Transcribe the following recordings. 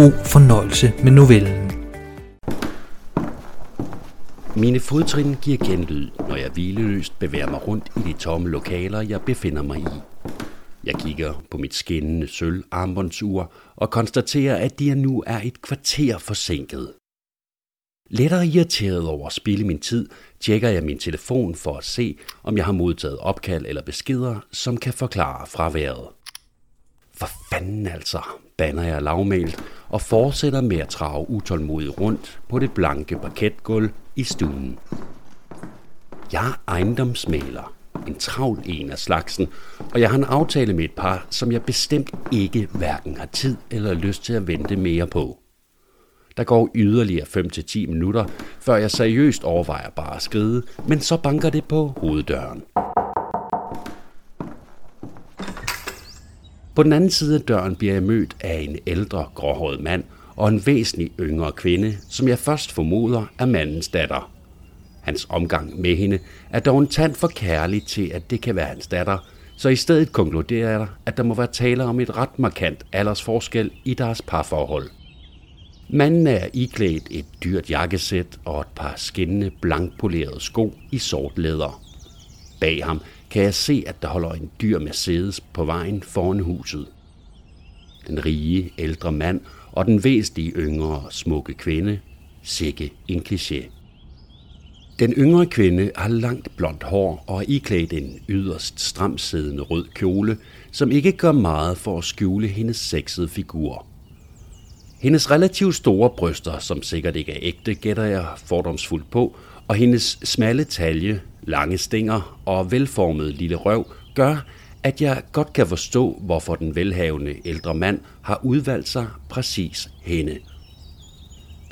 God fornøjelse med novellen. Mine fodtrin giver genlyd, når jeg hvileløst bevæger mig rundt i de tomme lokaler, jeg befinder mig i. Jeg kigger på mit skinnende sølv armbåndsur og konstaterer, at de nu er et kvarter forsinket. Lettere irriteret over at spille min tid, tjekker jeg min telefon for at se, om jeg har modtaget opkald eller beskeder, som kan forklare fraværet. For fanden altså, banner jeg lavmælt og fortsætter med at trage utålmodigt rundt på det blanke parketgulv i stuen. Jeg er ejendomsmaler, en travl en af slagsen, og jeg har en aftale med et par, som jeg bestemt ikke hverken har tid eller lyst til at vente mere på. Der går yderligere 5-10 minutter, før jeg seriøst overvejer bare at skride, men så banker det på hoveddøren. På den anden side af døren bliver jeg mødt af en ældre, gråhåret mand og en væsentlig yngre kvinde, som jeg først formoder er mandens datter. Hans omgang med hende er dog en tand for kærlig til, at det kan være hans datter, så i stedet konkluderer jeg, at der må være tale om et ret markant aldersforskel i deres parforhold. Manden er iklædt et dyrt jakkesæt og et par skinnende blankpolerede sko i sort læder. Bag ham kan jeg se, at der holder en dyr Mercedes på vejen foran huset. Den rige, ældre mand og den væsentlige yngre, smukke kvinde, sikke en kliché. Den yngre kvinde har langt blondt hår og er iklædt en yderst stramsiddende rød kjole, som ikke gør meget for at skjule hendes sexede figur. Hendes relativt store bryster, som sikkert ikke er ægte, gætter jeg fordomsfuldt på, og hendes smalle talje, lange stænger og velformet lille røv gør, at jeg godt kan forstå, hvorfor den velhavende ældre mand har udvalgt sig præcis hende.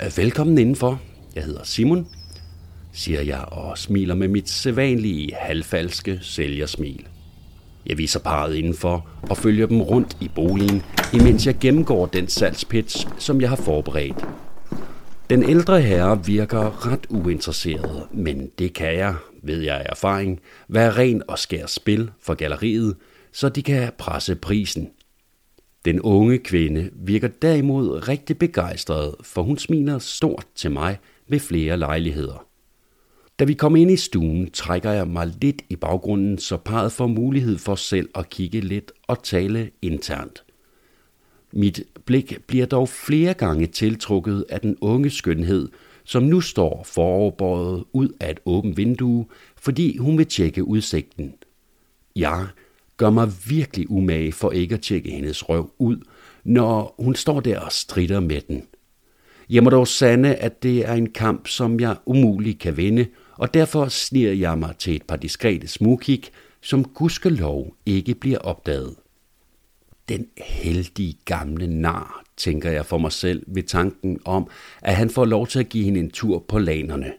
Øh, velkommen indenfor. Jeg hedder Simon, siger jeg og smiler med mit sædvanlige halvfalske sælgersmil. Jeg viser parret indenfor og følger dem rundt i boligen, imens jeg gennemgår den salgspitch, som jeg har forberedt. Den ældre herre virker ret uinteresseret, men det kan jeg, ved jeg af erfaring, være ren og skær spil for galleriet, så de kan presse prisen. Den unge kvinde virker derimod rigtig begejstret, for hun smiler stort til mig ved flere lejligheder. Da vi kommer ind i stuen, trækker jeg mig lidt i baggrunden, så parret får mulighed for selv at kigge lidt og tale internt. Mit blik bliver dog flere gange tiltrukket af den unge skønhed, som nu står foroverbøjet ud af et åbent vindue, fordi hun vil tjekke udsigten. Jeg gør mig virkelig umage for ikke at tjekke hendes røv ud, når hun står der og strider med den. Jeg må dog sande, at det er en kamp, som jeg umuligt kan vinde, og derfor sniger jeg mig til et par diskrete smugkig, som gudskelov ikke bliver opdaget. Den heldige gamle nar, tænker jeg for mig selv ved tanken om, at han får lov til at give hende en tur på lanerne.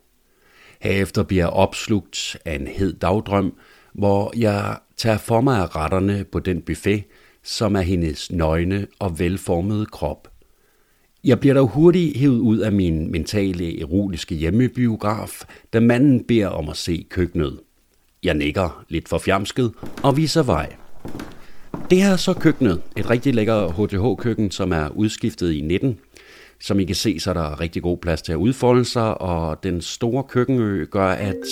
Herefter bliver jeg opslugt af en hed dagdrøm, hvor jeg tager for mig af retterne på den buffet, som er hendes nøgne og velformede krop. Jeg bliver dog hurtigt hævet ud af min mentale erotiske hjemmebiograf, da manden beder om at se køkkenet. Jeg nikker lidt for fjamsket og viser vej. Det her er så køkkenet. Et rigtig lækker HTH-køkken, som er udskiftet i 19. Som I kan se, så er der rigtig god plads til at udfolde sig, og den store køkkenø gør, at,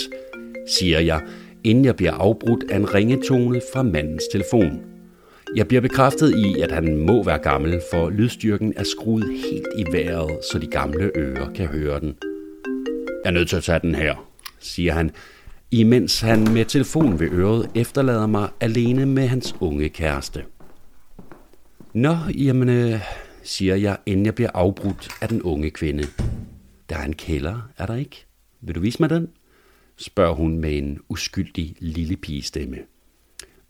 siger jeg, inden jeg bliver afbrudt af en ringetone fra mandens telefon. Jeg bliver bekræftet i, at han må være gammel, for lydstyrken er skruet helt i vejret, så de gamle ører kan høre den. Jeg er nødt til at tage den her, siger han, imens han med telefon ved øret efterlader mig alene med hans unge kæreste. Nå, jamen, øh, siger jeg, inden jeg bliver afbrudt af den unge kvinde. Der er en kælder, er der ikke? Vil du vise mig den? spørger hun med en uskyldig lille pigestemme.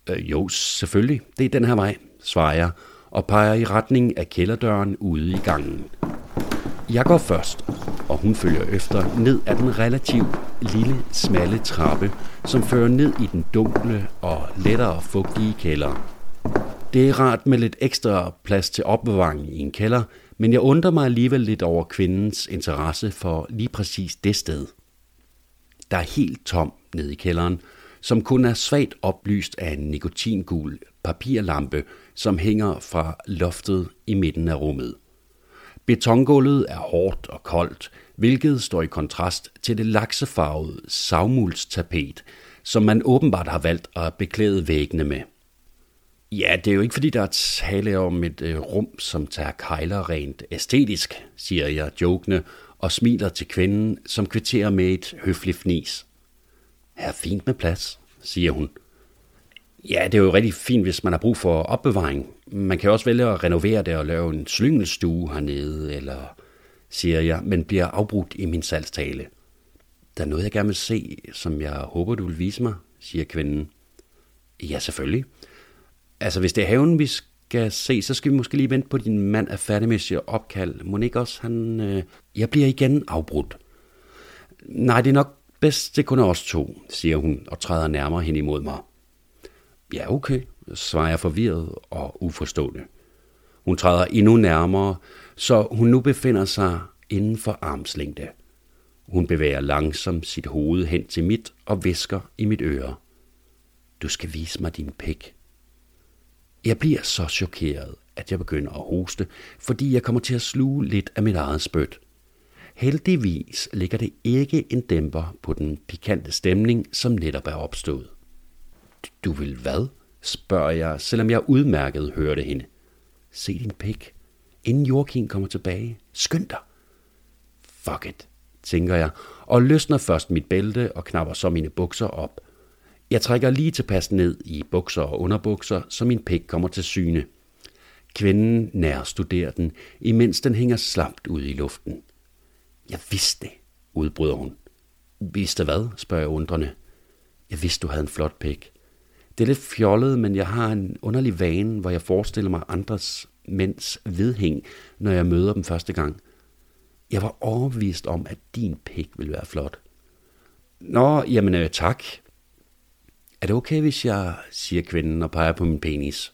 Øh, jo, selvfølgelig, det er den her vej, svarer jeg, og peger i retning af kælderdøren ude i gangen. Jeg går først, og hun følger efter ned ad den relativt lille, smalle trappe, som fører ned i den dunkle og lettere fugtige kælder. Det er rart med lidt ekstra plads til opbevaring i en kælder, men jeg undrer mig alligevel lidt over kvindens interesse for lige præcis det sted. Der er helt tom nede i kælderen, som kun er svagt oplyst af en nikotingul papirlampe, som hænger fra loftet i midten af rummet. Betongulvet er hårdt og koldt, hvilket står i kontrast til det laksefarvede savmulstapet, som man åbenbart har valgt at beklæde væggene med. Ja, det er jo ikke fordi, der er tale om et øh, rum, som tager kejler rent æstetisk, siger jeg jokende og smiler til kvinden, som kvitterer med et høfligt fnis. Er fint med plads, siger hun. Ja, det er jo rigtig fint, hvis man har brug for opbevaring. Man kan også vælge at renovere det og lave en slyngelstue hernede, eller siger jeg, men bliver afbrudt i min salgstale. Der er noget, jeg gerne vil se, som jeg håber, du vil vise mig, siger kvinden. Ja, selvfølgelig. Altså, hvis det er haven, vi skal se, så skal vi måske lige vente på, at din mand er færdig med sit opkald. Må ikke også, han... Øh... Jeg bliver igen afbrudt. Nej, det er nok bedst, det kun er os to, siger hun og træder nærmere hen imod mig. Ja, okay, svarer jeg forvirret og uforstående. Hun træder endnu nærmere, så hun nu befinder sig inden for armslængde. Hun bevæger langsomt sit hoved hen til mit og visker i mit øre. Du skal vise mig din pæk. Jeg bliver så chokeret, at jeg begynder at hoste, fordi jeg kommer til at sluge lidt af mit eget spyt. Heldigvis ligger det ikke en dæmper på den pikante stemning, som netop er opstået. Du vil hvad? spørger jeg, selvom jeg udmærket hørte hende. Se din pik, inden Joachim kommer tilbage. Skynd dig. Fuck it, tænker jeg, og løsner først mit bælte og knapper så mine bukser op. Jeg trækker lige tilpas ned i bukser og underbukser, så min pik kommer til syne. Kvinden nærstuderer den, imens den hænger slapt ud i luften. Jeg vidste det, udbryder hun. Vidste hvad, spørger jeg undrende. Jeg vidste, du havde en flot pik. Det er lidt fjollet, men jeg har en underlig vane, hvor jeg forestiller mig andres mænds vedhæng, når jeg møder dem første gang. Jeg var overbevist om, at din pik ville være flot. Nå, jamen øh, tak. Er det okay, hvis jeg, siger kvinden og peger på min penis?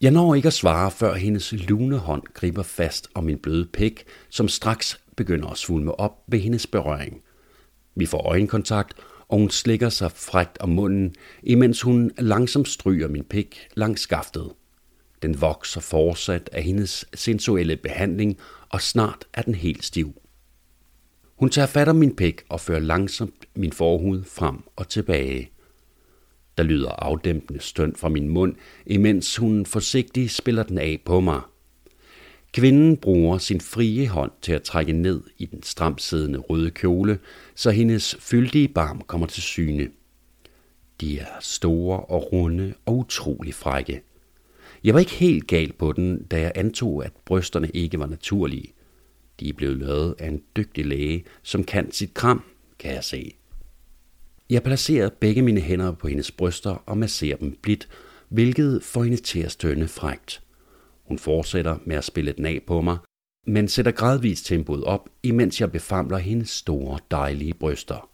Jeg når ikke at svare, før hendes lune hånd griber fast om min bløde pik, som straks begynder at svulme op ved hendes berøring. Vi får øjenkontakt, og hun slikker sig frægt om munden, imens hun langsomt stryger min pik langs skaftet. Den vokser fortsat af hendes sensuelle behandling, og snart er den helt stiv. Hun tager fat om min pik og fører langsomt min forhud frem og tilbage. Der lyder afdæmpende støn fra min mund, imens hun forsigtigt spiller den af på mig. Kvinden bruger sin frie hånd til at trække ned i den stramt siddende røde kjole, så hendes fyldige barm kommer til syne. De er store og runde og utrolig frække. Jeg var ikke helt gal på den, da jeg antog, at brysterne ikke var naturlige. De er blevet lavet af en dygtig læge, som kan sit kram, kan jeg se. Jeg placerer begge mine hænder på hendes bryster og masserer dem blidt, hvilket får hende til at stønne frægt. Hun fortsætter med at spille den af på mig, men sætter gradvist tempoet op, imens jeg befamler hendes store, dejlige bryster.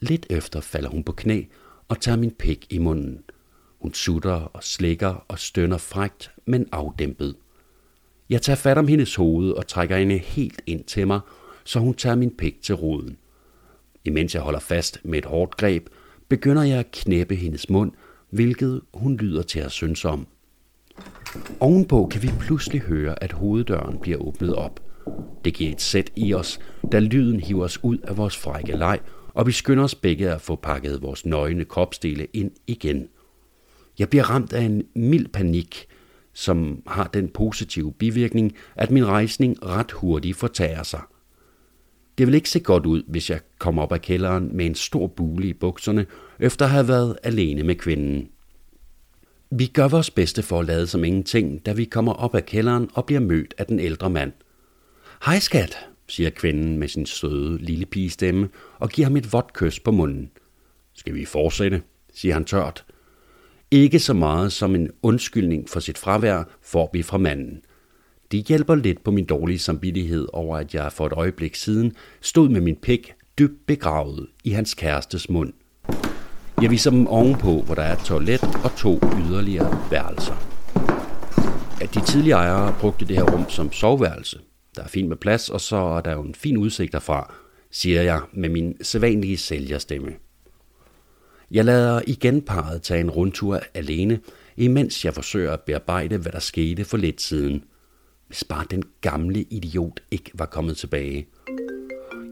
Lidt efter falder hun på knæ og tager min pik i munden. Hun sutter og slikker og stønner frægt, men afdæmpet. Jeg tager fat om hendes hoved og trækker hende helt ind til mig, så hun tager min pik til roden. Imens jeg holder fast med et hårdt greb, begynder jeg at knæppe hendes mund, hvilket hun lyder til at synes om. Ovenpå kan vi pludselig høre, at hoveddøren bliver åbnet op. Det giver et sæt i os, da lyden hiver os ud af vores frække leg, og vi skynder os begge at få pakket vores nøgne kropsdele ind igen. Jeg bliver ramt af en mild panik, som har den positive bivirkning, at min rejsning ret hurtigt fortager sig. Det vil ikke se godt ud, hvis jeg kommer op af kælderen med en stor bule i bukserne, efter at have været alene med kvinden. Vi gør vores bedste for at lade som ingenting, da vi kommer op af kælderen og bliver mødt af den ældre mand. Hej skat, siger kvinden med sin søde lille pigestemme og giver ham et vådt kys på munden. Skal vi fortsætte, siger han tørt. Ikke så meget som en undskyldning for sit fravær får vi fra manden. Det hjælper lidt på min dårlige samvittighed over, at jeg for et øjeblik siden stod med min pik dybt begravet i hans kærestes mund. Jeg viser dem ovenpå, hvor der er et toilet og to yderligere værelser. At de tidligere ejere brugte det her rum som soveværelse. Der er fint med plads, og så er der jo en fin udsigt derfra, siger jeg med min sædvanlige sælgerstemme. Jeg lader igen parret tage en rundtur alene, imens jeg forsøger at bearbejde, hvad der skete for lidt siden. Hvis bare den gamle idiot ikke var kommet tilbage.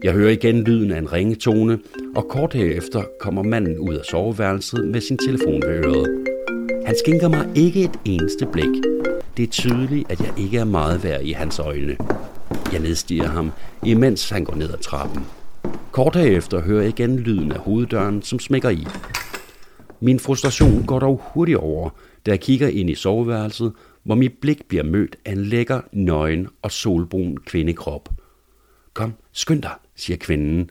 Jeg hører igen lyden af en ringetone, og kort herefter kommer manden ud af soveværelset med sin telefon ved øret. Han skænker mig ikke et eneste blik. Det er tydeligt, at jeg ikke er meget værd i hans øjne. Jeg nedstiger ham, imens han går ned ad trappen. Kort herefter hører jeg igen lyden af hoveddøren, som smækker i. Min frustration går dog hurtigt over, da jeg kigger ind i soveværelset, hvor mit blik bliver mødt af en lækker, nøgen og solbrun kvindekrop. Kom, skynd dig, siger kvinden,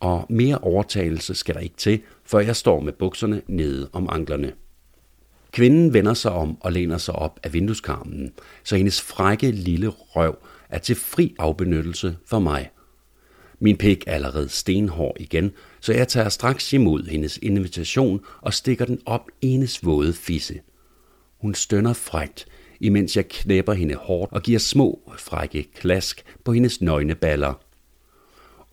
og mere overtagelse skal der ikke til, før jeg står med bukserne nede om anklerne. Kvinden vender sig om og læner sig op af vindueskarmen, så hendes frække lille røv er til fri afbenyttelse for mig. Min pik er allerede stenhård igen, så jeg tager straks imod hendes invitation og stikker den op i hendes våde fisse. Hun stønner frægt, imens jeg knæpper hende hårdt og giver små, frække klask på hendes nøgne baller.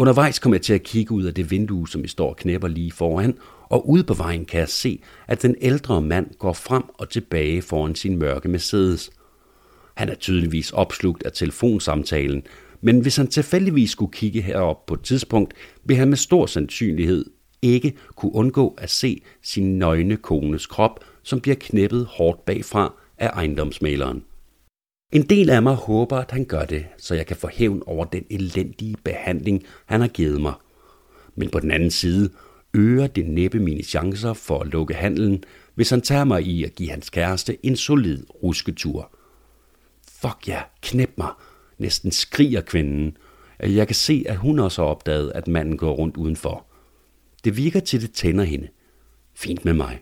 Undervejs kommer jeg til at kigge ud af det vindue, som vi står og knæpper lige foran, og ude på vejen kan jeg se, at den ældre mand går frem og tilbage foran sin mørke Mercedes. Han er tydeligvis opslugt af telefonsamtalen, men hvis han tilfældigvis skulle kigge herop på et tidspunkt, vil han med stor sandsynlighed ikke kunne undgå at se sin nøgne kones krop, som bliver knæppet hårdt bagfra af ejendomsmaleren. En del af mig håber, at han gør det, så jeg kan få hævn over den elendige behandling, han har givet mig. Men på den anden side øger det næppe mine chancer for at lukke handelen, hvis han tager mig i at give hans kæreste en solid rusketur. Fuck ja, knep mig, næsten skriger kvinden. Jeg kan se, at hun også har opdaget, at manden går rundt udenfor. Det virker til, det tænder hende. Fint med mig.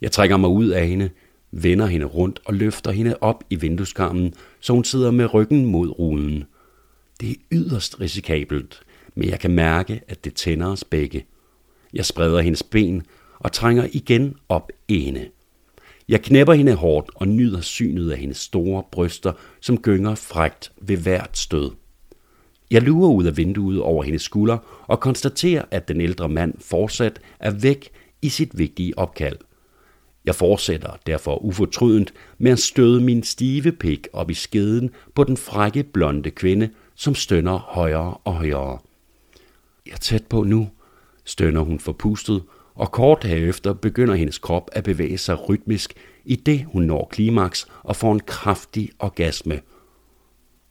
Jeg trækker mig ud af hende, vender hende rundt og løfter hende op i vindueskarmen, så hun sidder med ryggen mod ruden. Det er yderst risikabelt, men jeg kan mærke, at det tænder os begge. Jeg spreder hendes ben og trænger igen op ene. Jeg knæpper hende hårdt og nyder synet af hendes store bryster, som gynger frægt ved hvert stød. Jeg lurer ud af vinduet over hendes skulder og konstaterer, at den ældre mand fortsat er væk i sit vigtige opkald. Jeg fortsætter derfor ufortrydent med at støde min stive pik op i skeden på den frække blonde kvinde, som stønner højere og højere. Jeg er tæt på nu, stønner hun forpustet, og kort herefter begynder hendes krop at bevæge sig rytmisk, i det hun når klimaks og får en kraftig orgasme.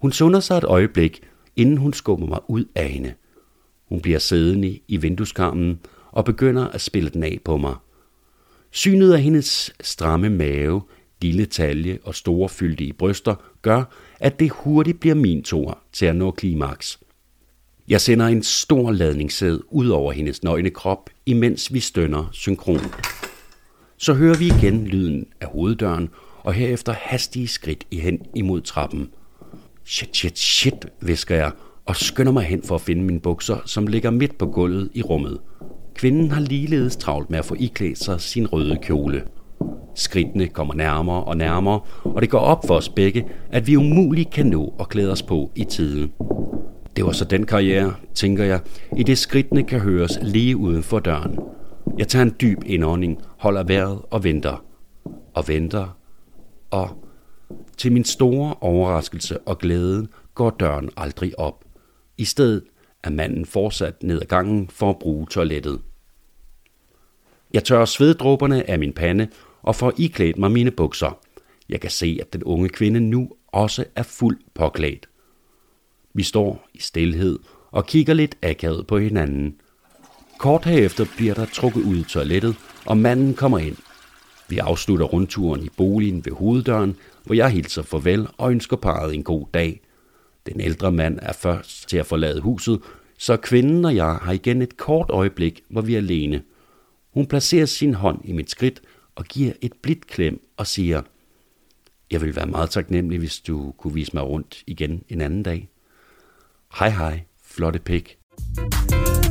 Hun sunder sig et øjeblik, inden hun skubber mig ud af hende. Hun bliver siddende i vindueskarmen og begynder at spille den af på mig. Synet af hendes stramme mave, lille talje og store fyldige bryster gør, at det hurtigt bliver min tur til at nå klimaks. Jeg sender en stor ladningssæd ud over hendes nøgne krop, imens vi stønner synkront. Så hører vi igen lyden af hoveddøren, og herefter hastige skridt i hen imod trappen. Shit, shit, shit, visker jeg, og skynder mig hen for at finde mine bukser, som ligger midt på gulvet i rummet. Kvinden har ligeledes travlt med at få iklædt sig sin røde kjole. Skridtene kommer nærmere og nærmere, og det går op for os begge, at vi umuligt kan nå at klæde os på i tiden. Det var så den karriere, tænker jeg, i det skridtene kan høres lige uden for døren. Jeg tager en dyb indånding, holder vejret og venter. Og venter. Og til min store overraskelse og glæde går døren aldrig op. I stedet er manden fortsat ned ad gangen for at bruge toilettet. Jeg tørrer sveddråberne af min pande og får iklædt mig mine bukser. Jeg kan se, at den unge kvinde nu også er fuld påklædt. Vi står i stilhed og kigger lidt akavet på hinanden. Kort herefter bliver der trukket ud i toilettet, og manden kommer ind. Vi afslutter rundturen i boligen ved hoveddøren, hvor jeg hilser farvel og ønsker parret en god dag. Den ældre mand er først til at forlade huset, så kvinden og jeg har igen et kort øjeblik, hvor vi er alene. Hun placerer sin hånd i mit skridt og giver et blidt klem og siger, Jeg vil være meget taknemmelig, hvis du kunne vise mig rundt igen en anden dag. Hej hej, flotte pik. thank you